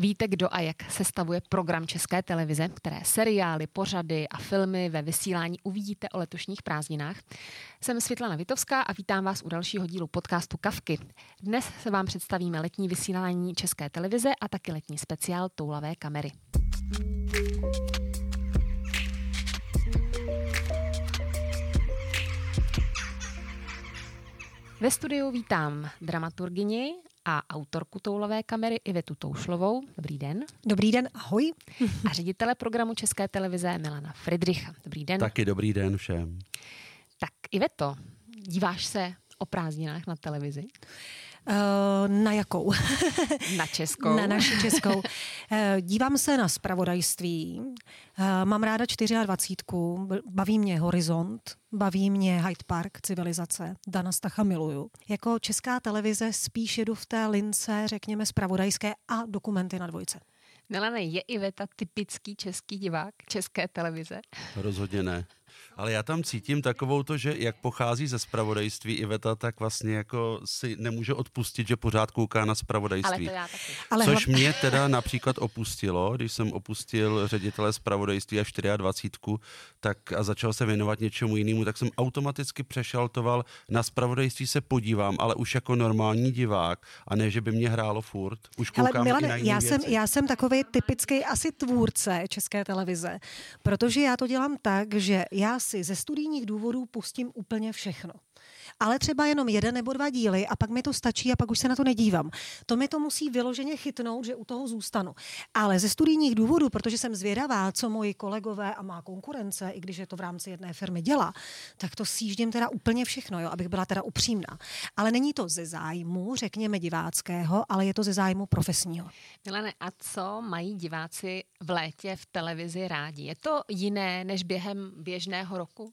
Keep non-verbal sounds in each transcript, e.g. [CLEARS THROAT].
Víte, kdo a jak sestavuje program České televize, které seriály, pořady a filmy ve vysílání uvidíte o letošních prázdninách? Jsem Světlana Vitovská a vítám vás u dalšího dílu podcastu Kavky. Dnes se vám představíme letní vysílání České televize a taky letní speciál Toulavé kamery. Ve studiu vítám dramaturgyni a autorku toulové kamery Ivetu Toušlovou. Dobrý den. Dobrý den, ahoj. [LAUGHS] A ředitele programu České televize Milana Friedricha. Dobrý den. Taky dobrý den všem. Tak Iveto, díváš se o prázdninách na televizi? Uh, na jakou? [LAUGHS] na českou. na naši českou. Uh, dívám se na spravodajství. Uh, mám ráda 24. Baví mě Horizont, baví mě Hyde Park, civilizace. Dana Stacha miluju. Jako česká televize spíš jedu v té lince, řekněme, spravodajské a dokumenty na dvojce. Milane, je Iveta typický český divák české televize? Rozhodně ne. Ale já tam cítím takovou to, že jak pochází ze spravodajství Iveta, tak vlastně jako si nemůže odpustit, že pořád kouká na spravodajství. Ale to já taky. Ale Což mě teda například opustilo, když jsem opustil ředitele spravodajství a 24, tak a začal se věnovat něčemu jinému, tak jsem automaticky přešaltoval na spravodajství se podívám, ale už jako normální divák a ne, že by mě hrálo furt. Už koukám Ale Milane, i na já, věci. jsem, já jsem takový typický asi tvůrce české televize, protože já to dělám tak, že já si ze studijních důvodů pustím úplně všechno. Ale třeba jenom jeden nebo dva díly a pak mi to stačí a pak už se na to nedívám. To mi to musí vyloženě chytnout, že u toho zůstanu. Ale ze studijních důvodů, protože jsem zvědavá, co moji kolegové a má konkurence, i když je to v rámci jedné firmy dělá, tak to sjíždím teda úplně všechno, jo, abych byla teda upřímná. Ale není to ze zájmu, řekněme diváckého, ale je to ze zájmu profesního. Milane, a co mají diváci v létě v televizi rádi? Je to jiné než během běžného roku?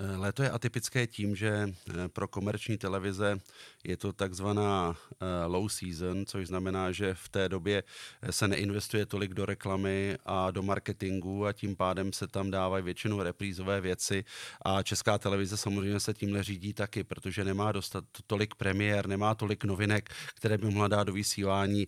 Eh, léto je atypické tím, že eh, pro komerční televize je to takzvaná eh, low season, což znamená, že v té době se neinvestuje tolik do reklamy a do marketingu a tím pádem se tam dávají většinou reprízové věci a česká televize samozřejmě se tímhle řídí taky, protože nemá dostat tolik premiér, nemá tolik novinek, které by mohla dát do vysílání.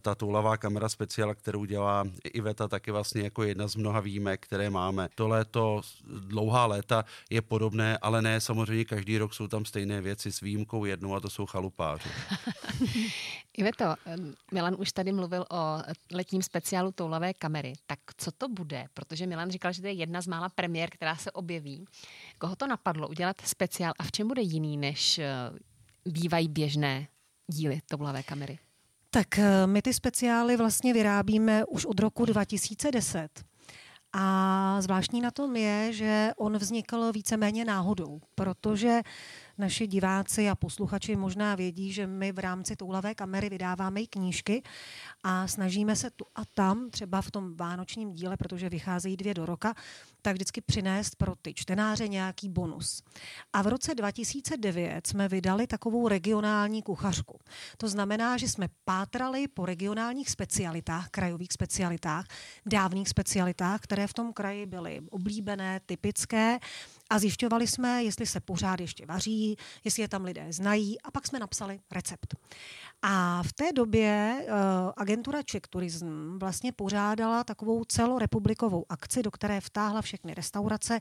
Ta toulavá kamera speciál, kterou dělá Iveta, taky vlastně jako jedna z mnoha výjimek, které máme. To léto, dlouhá léta je podobné, ale ne, samozřejmě každý rok jsou tam stejné věci s výjimkou jednou a to jsou chalupáři. [LAUGHS] Iveto, Milan už tady mluvil o letním speciálu toulavé kamery. Tak co to bude? Protože Milan říkal, že to je jedna z mála premiér, která se objeví. Koho to napadlo udělat speciál a v čem bude jiný, než eh, bývají běžné díly toulavé kamery? Tak eh, my ty speciály vlastně vyrábíme už od roku 2010. A zvláštní na tom je, že on vznikl víceméně náhodou, protože naši diváci a posluchači možná vědí, že my v rámci toulavé kamery vydáváme i knížky a snažíme se tu a tam, třeba v tom vánočním díle, protože vycházejí dvě do roka, tak vždycky přinést pro ty čtenáře nějaký bonus. A v roce 2009 jsme vydali takovou regionální kuchařku. To znamená, že jsme pátrali po regionálních specialitách, krajových specialitách, dávných specialitách, které v tom kraji byly oblíbené, typické a zjišťovali jsme, jestli se pořád ještě vaří, jestli je tam lidé znají a pak jsme napsali recept. A v té době uh, agentura Czech Tourism vlastně pořádala takovou celorepublikovou akci, do které vtáhla všechny restaurace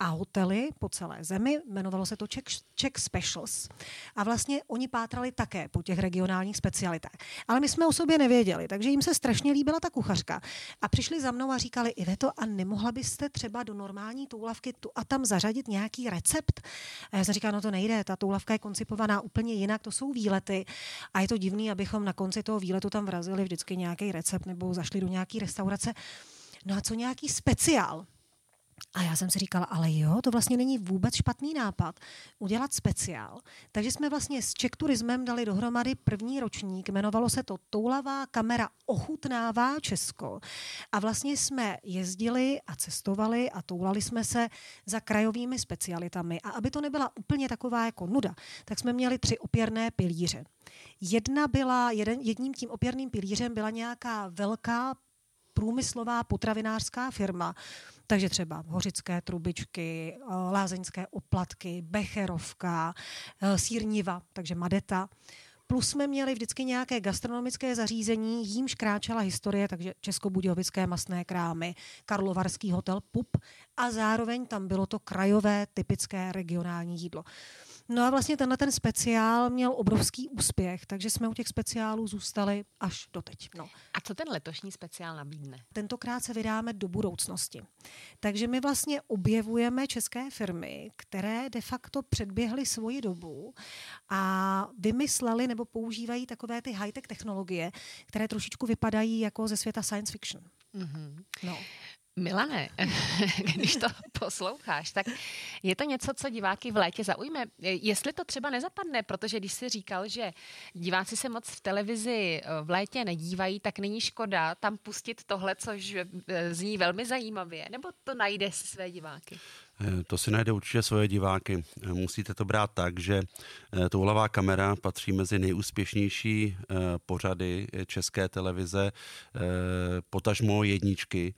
a hotely po celé zemi. Jmenovalo se to Czech, Czech Specials. A vlastně oni pátrali také po těch regionálních specialitách. Ale my jsme o sobě nevěděli, takže jim se strašně líbila ta kuchařka. A přišli za mnou a říkali, Iveto, a nemohla byste třeba do normální toulavky tu a tam zařadit nějaký recept? A já jsem říkala, no to nejde, ta toulavka je koncipovaná úplně jinak, to jsou výlety. A je to divný, abychom na konci toho výletu tam vrazili vždycky nějaký recept nebo zašli do nějaké restaurace. No a co nějaký speciál? A já jsem si říkala, ale jo, to vlastně není vůbec špatný nápad udělat speciál. Takže jsme vlastně s Czech Turismem dali dohromady první ročník, jmenovalo se to Toulavá kamera ochutnává Česko. A vlastně jsme jezdili a cestovali a toulali jsme se za krajovými specialitami. A aby to nebyla úplně taková jako nuda, tak jsme měli tři opěrné pilíře. Jedna byla, jeden, jedním tím opěrným pilířem byla nějaká velká průmyslová potravinářská firma, takže třeba hořické trubičky, eh, lázeňské oplatky, becherovka, eh, sírniva, takže madeta. Plus jsme měli vždycky nějaké gastronomické zařízení, jímž kráčela historie, takže Českobudějovické masné krámy, Karlovarský hotel Pup a zároveň tam bylo to krajové typické regionální jídlo. No a vlastně tenhle ten speciál měl obrovský úspěch, takže jsme u těch speciálů zůstali až doteď. No. A co ten letošní speciál nabídne? Tentokrát se vydáme do budoucnosti. Takže my vlastně objevujeme české firmy, které de facto předběhly svoji dobu a vymysleli nebo používají takové ty high-tech technologie, které trošičku vypadají jako ze světa science fiction. Mm-hmm. No. Milane, [LAUGHS] když to posloucháš, tak je to něco, co diváky v létě zaujme. Jestli to třeba nezapadne, protože když jsi říkal, že diváci se moc v televizi eh, v létě nedívají, tak není škoda tam pustit tohle, což eh, zní velmi zajímavě, nebo to najde své diváky? Eh, to si najde určitě svoje diváky. Eh, musíte to brát tak, že eh, toulavá kamera patří mezi nejúspěšnější pořady české televize, potažmo jedničky.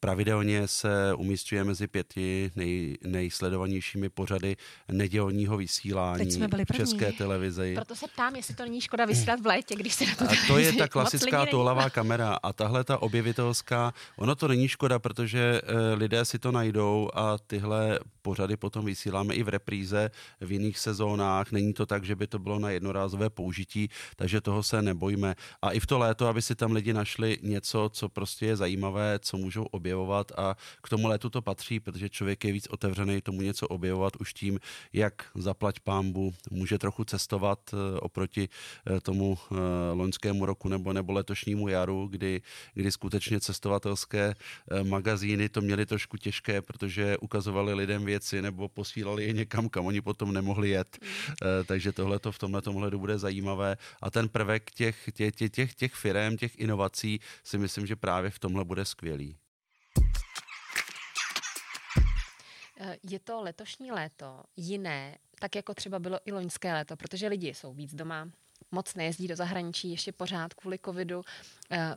Pravidelně se umístuje mezi pěti nej, nejsledovanějšími pořady nedělního vysílání české televizi. Proto se ptám, jestli to není škoda vysílat v létě, když se na to A to je ta klasická toulavá [LAUGHS] kamera a tahle ta objevitelská, ono to není škoda, protože lidé si to najdou a tyhle pořady potom vysíláme i v repríze v jiných sezónách. Není to tak, že by to bylo na jednorázové použití, takže toho se nebojíme. A i v to léto, aby si tam lidi našli něco, co prostě je zajímavé, co můžou objevovat a k tomu létu to patří, protože člověk je víc otevřený tomu něco objevovat už tím, jak zaplať pámbu může trochu cestovat eh, oproti eh, tomu eh, loňskému roku nebo, nebo letošnímu jaru, kdy, kdy skutečně cestovatelské magazíny to měly trošku těžké, protože ukazovali lidem věci nebo posílali je někam, kam oni potom nemohli jet. Mm. Takže tohle to v tomhle tomhle bude zajímavé. A ten prvek těch, těch, těch, těch, těch firm, těch inovací si myslím, že právě v tomhle bude skvělý. Eh, je to letošní léto jiné, tak jako třeba bylo i loňské léto, protože lidi jsou víc doma, moc nejezdí do zahraničí ještě pořád kvůli covidu. Eh,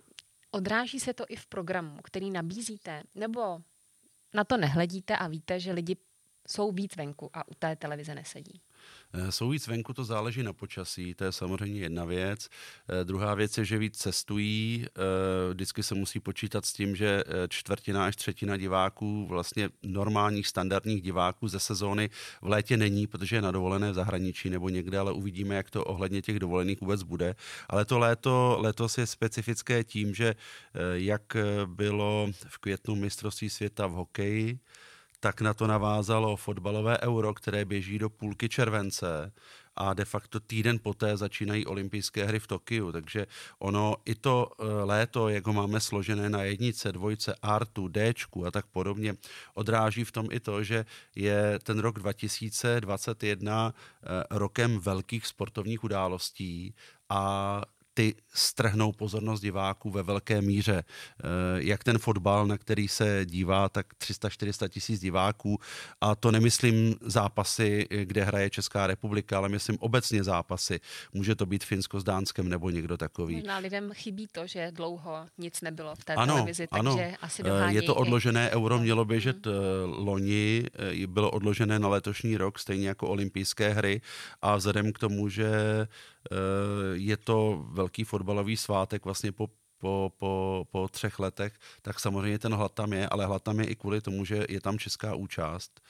odráží se to i v programu, který nabízíte, nebo na to nehledíte a víte, že lidi jsou víc venku a u té televize nesedí? Eh, jsou víc venku, to záleží na počasí, to je samozřejmě jedna věc. Eh, druhá věc je, že víc cestují. Eh, vždycky se musí počítat s tím, že čtvrtina až třetina diváků, vlastně normálních standardních diváků ze sezóny v létě není, protože je na dovolené v zahraničí nebo někde, ale uvidíme, jak to ohledně těch dovolených vůbec bude. Ale to léto, letos je specifické tím, že jak bylo v květnu mistrovství světa v hokeji, tak na to navázalo fotbalové euro, které běží do půlky července a de facto týden poté začínají olympijské hry v Tokiu, takže ono i to eh, léto, jak ho máme složené na jednice, dvojce, artu, Dčku a tak podobně, odráží v tom i to, že je ten rok 2021 eh, rokem velkých sportovních událostí a ty strhnou pozornost diváků ve velké míře. Eh, jak ten fotbal, na který se dívá, tak 300-400 tisíc diváků. A to nemyslím zápasy, kde hraje Česká republika, ale myslím obecně zápasy. Může to být Finsko s Dánskem nebo někdo takový. Možná lidem chybí to, že dlouho nic nebylo v té ano, televizi, takže ano. asi eh, Je to odložené, euro mělo běžet hmm. loni, bylo odložené na letošní rok, stejně jako olympijské hry a vzhledem k tomu, že je to velký fotbalový svátek vlastně po po, po, po třech letech, tak samozřejmě ten hlad tam je, ale hlad tam je i kvůli tomu, že je tam česká účast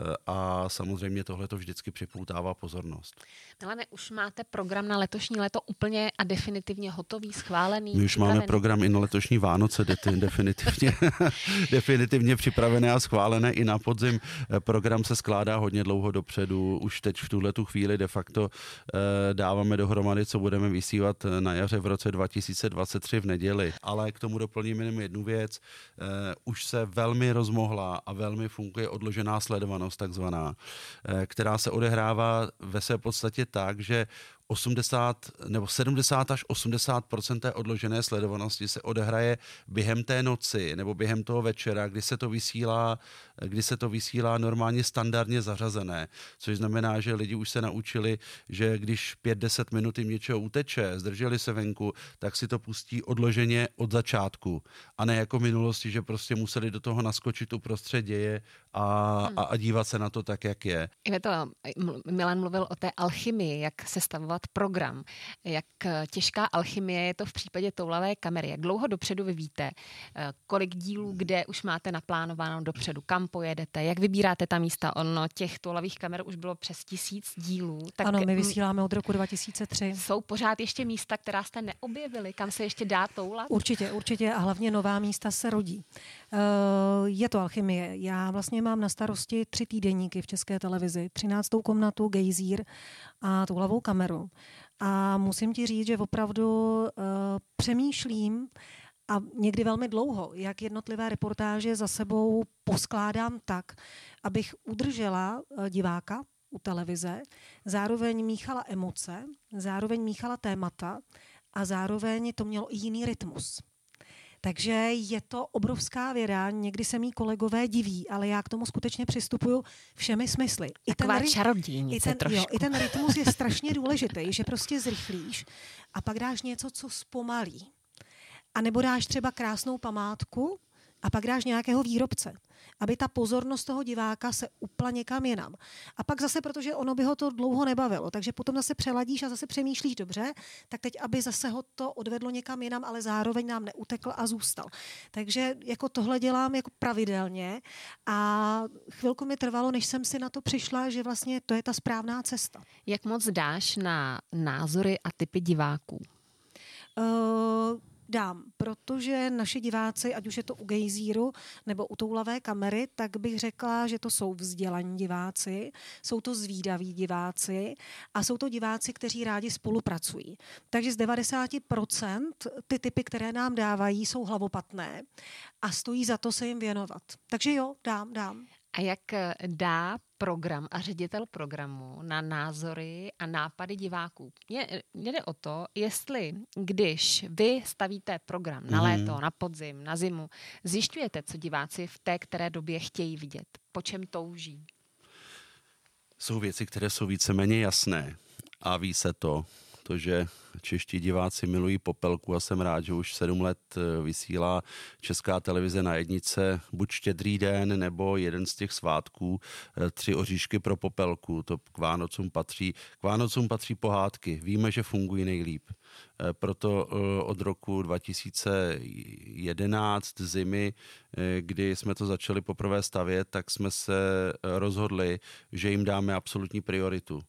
eh, a samozřejmě tohle to vždycky připoutává pozornost. Milane, už máte program na letošní léto úplně a definitivně hotový, schválený? My už připravený. máme program i na letošní Vánoce, [LAUGHS] definitivně, [LAUGHS] definitivně připravené a schválené i na podzim. Eh, program se skládá hodně dlouho dopředu, už teď v tuhle tu chvíli de facto eh, dáváme dohromady, co budeme vysílat na jaře v roce 2023 v neděli. Ale k tomu doplním jenom jednu věc. Uh, už se velmi rozmohla a velmi funguje odložená sledovanost takzvaná, uh, která se odehrává ve své podstatě tak, že 80 nebo 70 až 80 té odložené sledovanosti se odehraje během té noci nebo během toho večera, kdy se to vysílá, kdy se to vysílá normálně standardně zařazené. Což znamená, že lidi už se naučili, že když 5-10 minut jim něčeho uteče, zdrželi se venku, tak si to pustí odloženě od začátku. A ne jako v minulosti, že prostě museli do toho naskočit uprostřed děje a, hmm. a, a dívat se na to tak, jak je. Je to, Milan mluvil o té alchymii, jak se stavovat plánovat program. Jak těžká alchymie je to v případě toulavé kamery? Jak dlouho dopředu vy víte, eh, kolik dílů, kde už máte naplánováno dopředu, kam pojedete, jak vybíráte ta místa? Ono těch toulavých kamer už bylo přes tisíc dílů. Tak ano, my vysíláme od roku 2003. Jsou pořád ještě místa, která jste neobjevili, kam se ještě dá toulat? Určitě, určitě a hlavně nová místa se rodí. Eh, je to alchymie. Já vlastně mám na starosti tři týdeníky v České televizi. Třináctou komnatu, gejzír a toulavou kameru. A musím ti říct, že opravdu uh, přemýšlím a někdy velmi dlouho, jak jednotlivé reportáže za sebou poskládám tak, abych udržela uh, diváka u televize, zároveň míchala emoce, zároveň míchala témata a zároveň to mělo i jiný rytmus. Takže je to obrovská věda, někdy se mý kolegové diví, ale já k tomu skutečně přistupuju všemi smysly. I Taková ten, čarodějnice i ten, trošku. Jo, I ten rytmus je strašně důležitý, že prostě zrychlíš a pak dáš něco, co zpomalí. A nebo dáš třeba krásnou památku a pak dáš nějakého výrobce aby ta pozornost toho diváka se upla někam jinam. A pak zase, protože ono by ho to dlouho nebavilo, takže potom zase přeladíš a zase přemýšlíš dobře, tak teď, aby zase ho to odvedlo někam jinam, ale zároveň nám neutekl a zůstal. Takže jako tohle dělám jako pravidelně a chvilku mi trvalo, než jsem si na to přišla, že vlastně to je ta správná cesta. Jak moc dáš na názory a typy diváků? Uh, dám, protože naši diváci, ať už je to u gejzíru nebo u toulavé kamery, tak bych řekla, že to jsou vzdělaní diváci, jsou to zvídaví diváci a jsou to diváci, kteří rádi spolupracují. Takže z 90% ty typy, které nám dávají, jsou hlavopatné a stojí za to se jim věnovat. Takže jo, dám, dám. A jak dá program a ředitel programu na názory a nápady diváků. Mě, jde o to, jestli když vy stavíte program na mhm. léto, na podzim, na zimu, zjišťujete, co diváci v té které době chtějí vidět, po čem touží. Jsou věci, které jsou víceméně jasné a ví se to to, že čeští diváci milují Popelku a jsem rád, že už sedm let eh, vysílá Česká televize na jednice buď štědrý den nebo jeden z těch svátků eh, tři oříšky pro Popelku. To k Vánocům patří. K Vánocům patří pohádky. Víme, že fungují nejlíp. Eh, proto od roku 2011 zimy, kdy jsme to začali poprvé stavět, tak jsme se rozhodli, že jim dáme absolutní prioritu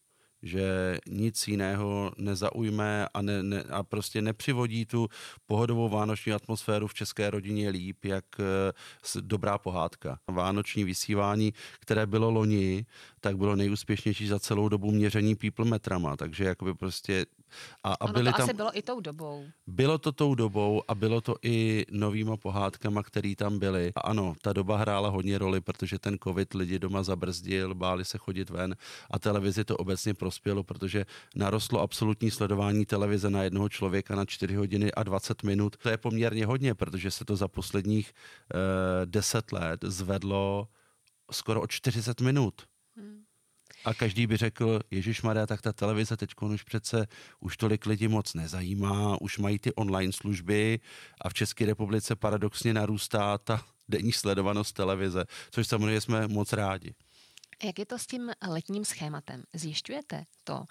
že nic jiného nezaujme a, ne, ne, a prostě nepřivodí tu pohodovou vánoční atmosféru v české rodině líp, jak uh, dobrá pohádka. Vánoční vysílání, které bylo loni, tak bylo nejúspěšnější za celou dobu měření people metrama, takže jakoby prostě a, a ono byly to tam, asi bylo i tou dobou. Bylo to tou dobou a bylo to i novýma pohádkama, které tam byly. A ano, ta doba hrála hodně roli, protože ten covid lidi doma zabrzdil, báli se chodit ven a televizi to obecně prospělo, protože narostlo absolutní sledování televize na jednoho člověka na 4 hodiny a 20 minut. To je poměrně hodně, protože se to za posledních eh, 10 let zvedlo skoro o 40 minut. Hmm. A každý by řekl, Ježíš Maria, tak ta televize teď už přece už tolik lidí moc nezajímá, už mají ty online služby a v České republice paradoxně narůstá ta denní sledovanost televize, což samozřejmě jsme moc rádi. Jak je to s tím letním schématem? Zjišťujete to,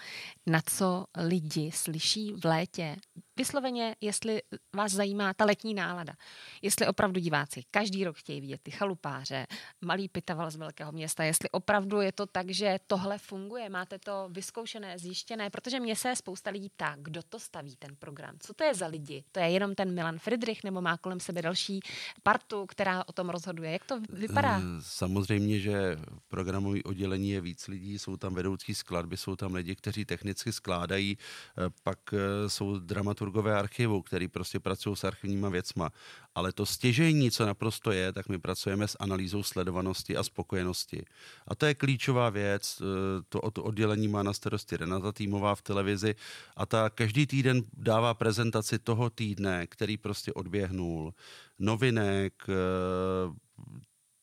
na co lidi slyší v létě? Vysloveně, jestli vás zajímá ta letní nálada. Jestli opravdu diváci každý rok chtějí vidět ty chalupáře, malý pitaval z velkého města, jestli opravdu je to tak, že tohle funguje, máte to vyzkoušené, zjištěné, protože mě se spousta lidí ptá, kdo to staví ten program, co to je za lidi, to je jenom ten Milan Friedrich nebo má kolem sebe další partu, která o tom rozhoduje. Jak to vypadá? Eh, samozřejmě, že programový oddělení je víc lidí, jsou tam vedoucí skladby, jsou tam lidi, kteří technicky skládají, eh, pak eh, jsou dramaturgové archivu, který prostě pracují s archivníma věcma. Ale to stěžení, co naprosto je, tak my pracujeme s analýzou sledovanosti a spokojenosti. A to je klíčová věc. Eh, to, to oddělení má na starosti Renata Týmová v televizi a ta každý týden dává prezentaci toho týdne, který prostě odběhnul. Novinek,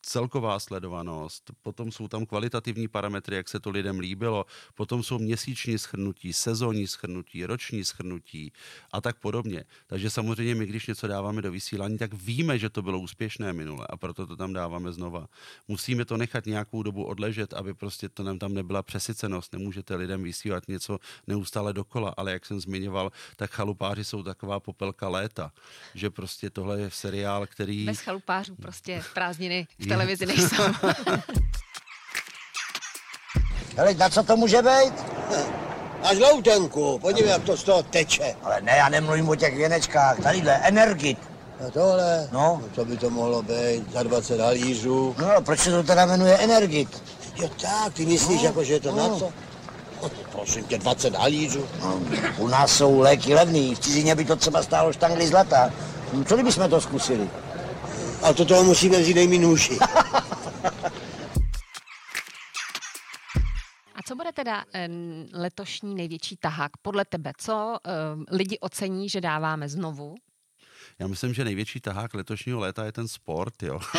celková sledovanost, potom jsou tam kvalitativní parametry, jak se to lidem líbilo, potom jsou měsíční schrnutí, sezónní schrnutí, roční schrnutí a tak podobně. Takže samozřejmě my, když něco dáváme do vysílání, tak víme, že to bylo úspěšné minule a proto to tam dáváme znova. Musíme to nechat nějakou dobu odležet, aby prostě to nám tam nebyla přesycenost. Nemůžete lidem vysílat něco neustále dokola, ale jak jsem zmiňoval, tak chalupáři jsou taková popelka léta, že prostě tohle je seriál, který... Bez chalupářů prostě prázdniny v televizi nejsou. [LAUGHS] Hele, na co to může být? [LAUGHS] Na žloutenku, podívej, jak to z toho teče. Ale ne, já nemluvím o těch věnečkách, tadyhle, energit. A tohle? No. Co by to mohlo být? Za 20 halířů? No, proč se to teda jmenuje energit? Jo tak, ty myslíš, No, jako, že je to no. na co? Prosím tě, 20 halířů. No, u nás jsou léky levný, v cizině by to třeba stálo štangli zlata. No, co kdybychom to zkusili? A to toho musíme vzít nejmí nůši. [LAUGHS] A co bude teda letošní největší tahák podle tebe? Co lidi ocení, že dáváme znovu? Já myslím, že největší tahák letošního léta je ten sport, jo. [LAUGHS]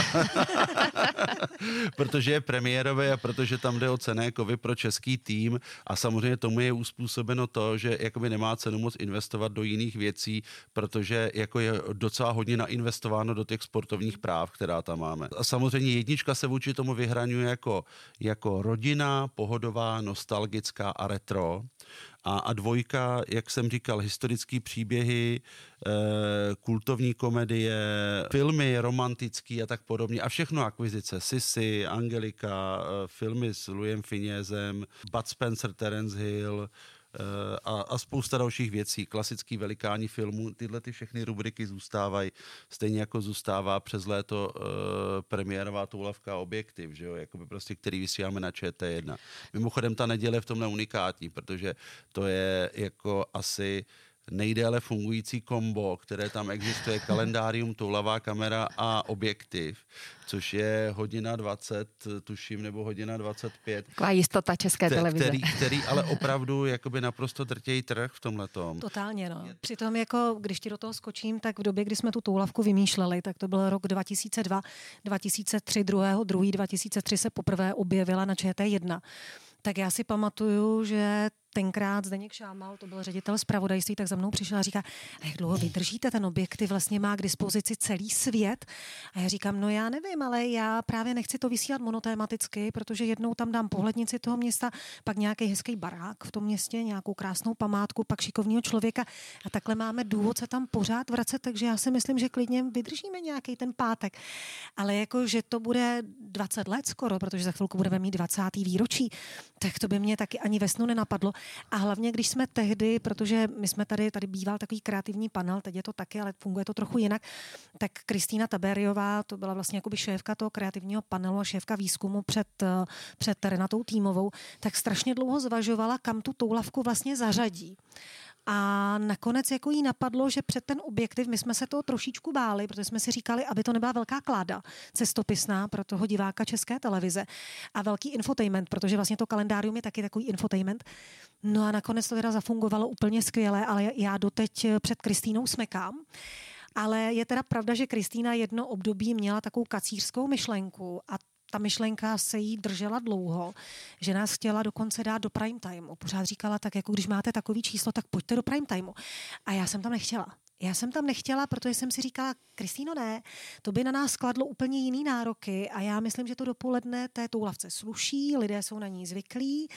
protože je premiérové a protože tam jde o cené kovy pro český tým a samozřejmě tomu je uspůsobeno to, že jakoby nemá cenu moc investovat do jiných věcí, protože jako je docela hodně nainvestováno do těch sportovních práv, která tam máme. A samozřejmě jednička se vůči tomu vyhraňuje jako, jako rodina, pohodová, nostalgická a retro. A, a dvojka, jak jsem říkal, historické příběhy, e, kultovní komedie, filmy romantický a tak podobně. A všechno akvizice. Sissy, Angelika, e, filmy s Louisem Finězem, Bud Spencer, Terence Hill, a, a spousta dalších věcí, klasický velikáni filmů, tyhle ty všechny rubriky zůstávají, stejně jako zůstává přes léto e, premiérová toulavka Objektiv, že jo, jakoby prostě, který vysíláme na ČT1. Mimochodem ta neděle v tomhle unikátní, protože to je jako asi nejdéle fungující kombo, které tam existuje, kalendárium, toulavá kamera a objektiv, což je hodina 20, tuším, nebo hodina 25. Taková jistota české Te- televize. který, který ale opravdu jakoby naprosto drtějí trh v tomhle Totálně, no. Přitom, jako, když ti do toho skočím, tak v době, kdy jsme tu toulavku vymýšleli, tak to byl rok 2002, 2003, 2. 2. 2003 se poprvé objevila na ČT1. Tak já si pamatuju, že tenkrát Zdeněk Šámal, to byl ředitel zpravodajství, tak za mnou přišel a říká, a jak dlouho vydržíte, ten objektiv vlastně má k dispozici celý svět. A já říkám, no já nevím, ale já právě nechci to vysílat monotématicky, protože jednou tam dám pohlednici toho města, pak nějaký hezký barák v tom městě, nějakou krásnou památku, pak šikovního člověka a takhle máme důvod se tam pořád vracet, takže já si myslím, že klidně vydržíme nějaký ten pátek. Ale jako, že to bude 20 let skoro, protože za chvilku budeme mít 20. výročí, tak to by mě taky ani ve snu nenapadlo. A hlavně, když jsme tehdy, protože my jsme tady, tady býval takový kreativní panel, teď je to taky, ale funguje to trochu jinak, tak Kristýna Taberiová, to byla vlastně jakoby šéfka toho kreativního panelu a šéfka výzkumu před, před Renatou Týmovou, tak strašně dlouho zvažovala, kam tu toulavku vlastně zařadí. A nakonec jako jí napadlo, že před ten objektiv, my jsme se toho trošičku báli, protože jsme si říkali, aby to nebyla velká kláda cestopisná pro toho diváka české televize a velký infotainment, protože vlastně to kalendárium je taky takový infotainment. No a nakonec to teda zafungovalo úplně skvěle, ale já doteď před Kristýnou smekám. Ale je teda pravda, že Kristýna jedno období měla takovou kacířskou myšlenku a ta myšlenka se jí držela dlouho, že nás chtěla dokonce dát do prime timeu. Pořád říkala tak, jako když máte takový číslo, tak pojďte do prime timeu. A já jsem tam nechtěla. Já jsem tam nechtěla, protože jsem si říkala, Kristýno ne, to by na nás skladlo úplně jiný nároky a já myslím, že to dopoledne té toulavce sluší, lidé jsou na ní zvyklí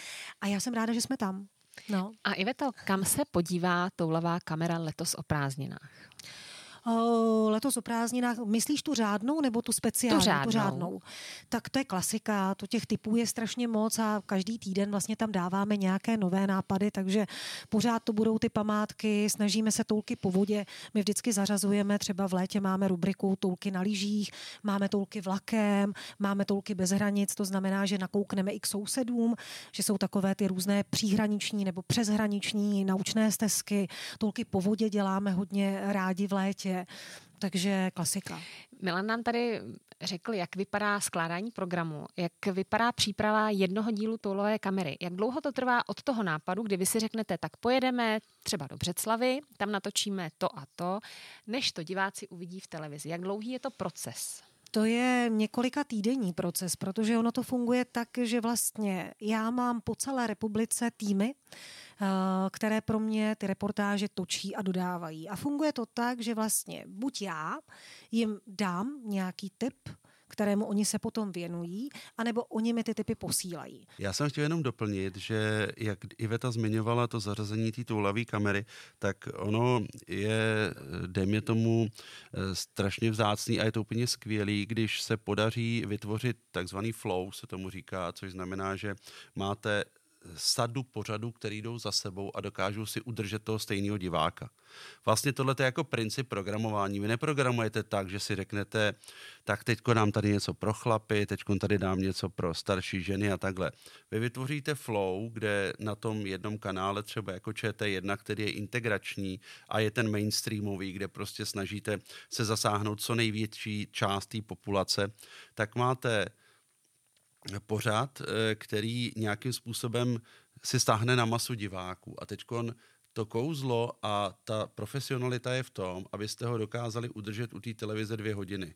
a já jsem ráda, že jsme tam. No. A Iveto, kam se podívá toulavá kamera letos o prázdninách? O, letos o prázdninách, myslíš tu řádnou nebo tu speciální? Tu řádnou. Tu řádnou. Tak to je klasika, to těch typů je strašně moc a každý týden vlastně tam dáváme nějaké nové nápady, takže pořád to budou ty památky, snažíme se toulky po vodě, my vždycky zařazujeme, třeba v létě máme rubriku toulky na lyžích, máme toulky vlakem, máme toulky bez hranic, to znamená, že nakoukneme i k sousedům, že jsou takové ty různé příhraniční nebo přeshraniční naučné stezky, toulky po vodě děláme hodně rádi v létě, takže klasika. Milan nám tady řekl, jak vypadá skládání programu, jak vypadá příprava jednoho dílu toulové kamery. Jak dlouho to trvá od toho nápadu, kdy vy si řeknete, tak pojedeme třeba do Břeclavy, tam natočíme to a to, než to diváci uvidí v televizi. Jak dlouhý je to proces? To je několika týdenní proces, protože ono to funguje tak, že vlastně já mám po celé republice týmy, eh, které pro mě ty reportáže točí a dodávají. A funguje to tak, že vlastně buď já jim dám nějaký tip, kterému oni se potom věnují, anebo oni mi ty typy posílají. Já jsem chtěl jenom doplnit, že jak Iveta zmiňovala to zařazení té toulavé kamery, tak ono je, dejme tomu, eh, strašně vzácný a je to úplně skvělý, když se podaří vytvořit takzvaný flow, se tomu říká, což znamená, že máte sadu pořadů, který jdou za sebou a dokážou si udržet toho stejného diváka. Vlastně tohle je jako princip programování. Vy neprogramujete tak, že si řeknete, tak teďko dám tady něco pro chlapy, teďko tady dám něco pro starší ženy a takhle. Vy vytvoříte flow, kde na tom jednom kanále, třeba jako ČT1, který je integrační a je ten mainstreamový, kde prostě snažíte se zasáhnout co největší část té populace, tak máte pořad, eh, který nějakým způsobem si stáhne na masu diváků. A teď to kouzlo a ta profesionalita je v tom, abyste ho dokázali udržet u té televize dvě hodiny.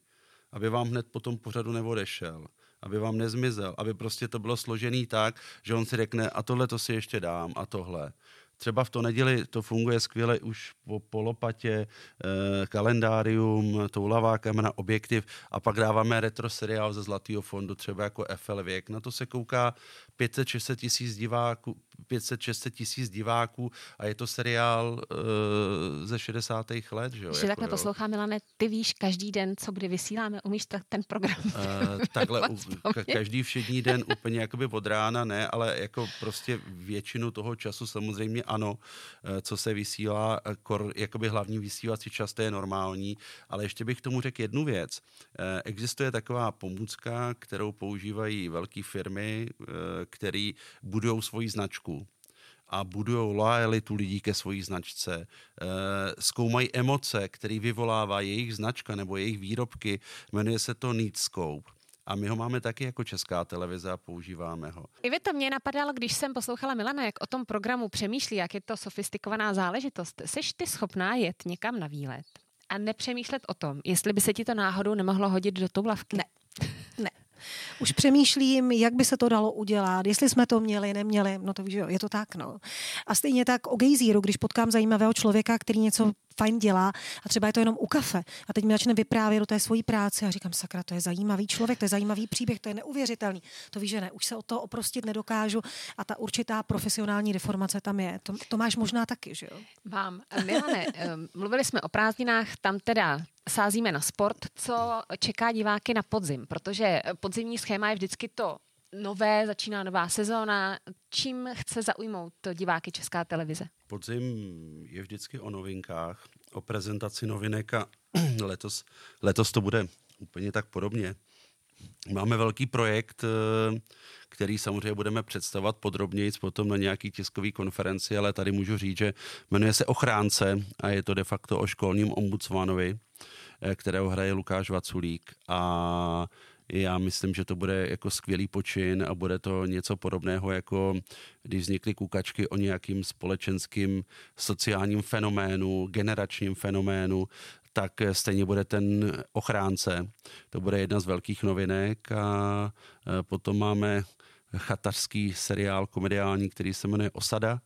Aby vám hned po tom pořadu neodešel, aby vám nezmizel, aby prostě to bylo složený tak, že on si řekne, a tohle to si ještě dám, a tohle. Třeba v to neděli to funguje skvěle už po polopatě, eh, kalendárium, toulavá kamera, objektiv a pak dáváme retro seriál ze Zlatého fondu, třeba jako FL věk. Na to se kouká 500-600 tisíc diváků, 500-600 tisíc diváků a je to seriál uh, ze 60. let. Že Když jako, takhle poslouchá, Milane, ty víš každý den, co kdy vysíláme, umíš ten program? Uh, takhle, u, [LAUGHS] ka- každý všední den úplně jakoby od rána ne, ale jako prostě většinu toho času samozřejmě ano, uh, co se vysílá, kor, jakoby hlavní vysílací čas, to je normální, ale ještě bych tomu řekl jednu věc. Existuje taková pomůcka, kterou používají velké firmy, který budují svoji značku a budují lojalitu lidí ke svojí značce, e, zkoumají emoce, které vyvolává jejich značka nebo jejich výrobky, jmenuje se to Needscope. A my ho máme taky jako česká televize a používáme ho. I vy to mě napadalo, když jsem poslouchala Milana, jak o tom programu přemýšlí, jak je to sofistikovaná záležitost. Seš ty schopná jet někam na výlet a nepřemýšlet o tom, jestli by se ti to náhodou nemohlo hodit do toulavky? Ne. Ne. Už přemýšlím, jak by se to dalo udělat, jestli jsme to měli, neměli, no to víš, je to tak, no. A stejně tak o gejzíru, když potkám zajímavého člověka, který něco fajn dělá a třeba je to jenom u kafe a teď mi začne vyprávět o té svojí práci a říkám, sakra, to je zajímavý člověk, to je zajímavý příběh, to je neuvěřitelný. To víš, že ne, už se o to oprostit nedokážu a ta určitá profesionální deformace tam je. To, to máš možná taky, že jo? Mám. Milane, [LAUGHS] mluvili jsme o prázdninách, tam teda sázíme na sport. Co čeká diváky na podzim? Protože podzimní schéma je vždycky to nové, začíná nová sezóna. Čím chce zaujmout diváky Česká televize? Podzim je vždycky o novinkách, o prezentaci novinek a [CLEARS THROAT] letos, letos to bude úplně tak podobně. Máme velký projekt, eh, který samozřejmě budeme představovat podrobněji potom na nějaký tiskový konferenci, ale tady můžu říct, že jmenuje se Ochránce a je to de facto o školním ombudsmanovi, eh, kterého hraje Lukáš Vaculík a já myslím, že to bude jako skvělý počin a bude to něco podobného, jako když vznikly kukačky o nějakým společenským sociálním fenoménu, generačním fenoménu, tak stejně bude ten ochránce. To bude jedna z velkých novinek a potom máme chatařský seriál komediální, který se jmenuje Osada,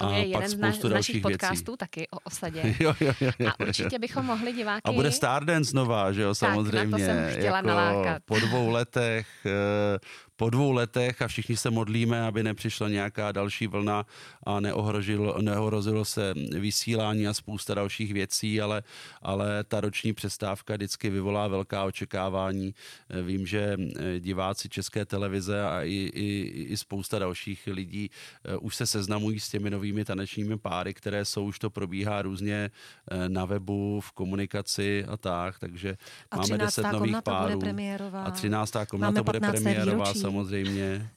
a to je jeden z, naš, z našich podcastů věcí. taky o osadě. [LAUGHS] jo, jo, jo, jo, a určitě bychom mohli diváky... A bude Stardance nová, že jo, samozřejmě. Tak, na to jsem chtěla jako nalákat. Po dvou letech eh, po dvou letech a všichni se modlíme, aby nepřišla nějaká další vlna a neohrozilo, neohrozilo se vysílání a spousta dalších věcí, ale, ale ta roční přestávka vždycky vyvolá velká očekávání. Vím, že eh, diváci České televize a i, i, i spousta dalších lidí eh, už se seznamují s těmi novými tanečními páry, které jsou, už to probíhá různě eh, na webu, v komunikaci a tak, takže a máme deset nových párů. A 13. komnata bude premiérová samozřejmě.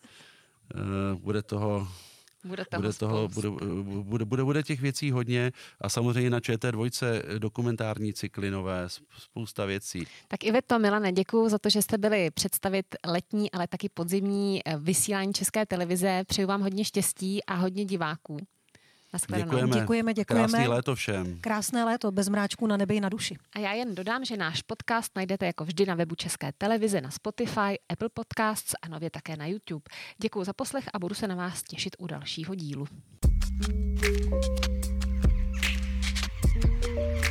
Uh, bude toho bude toho, bude, toho bude, bude, bude, bude těch věcí hodně a samozřejmě na ČT2 dokumentární cykly nové, spousta věcí. Tak i to, Milane, děkuji za to, že jste byli představit letní, ale taky podzimní eh, vysílání České televize. Přeju vám hodně štěstí a hodně diváků. Děkujeme. děkujeme, děkujeme. Krásné léto všem. Krásné léto, bez mráčků na nebi i na duši. A já jen dodám, že náš podcast najdete jako vždy na webu České televize, na Spotify, Apple Podcasts a nově také na YouTube. Děkuji za poslech a budu se na vás těšit u dalšího dílu. thank you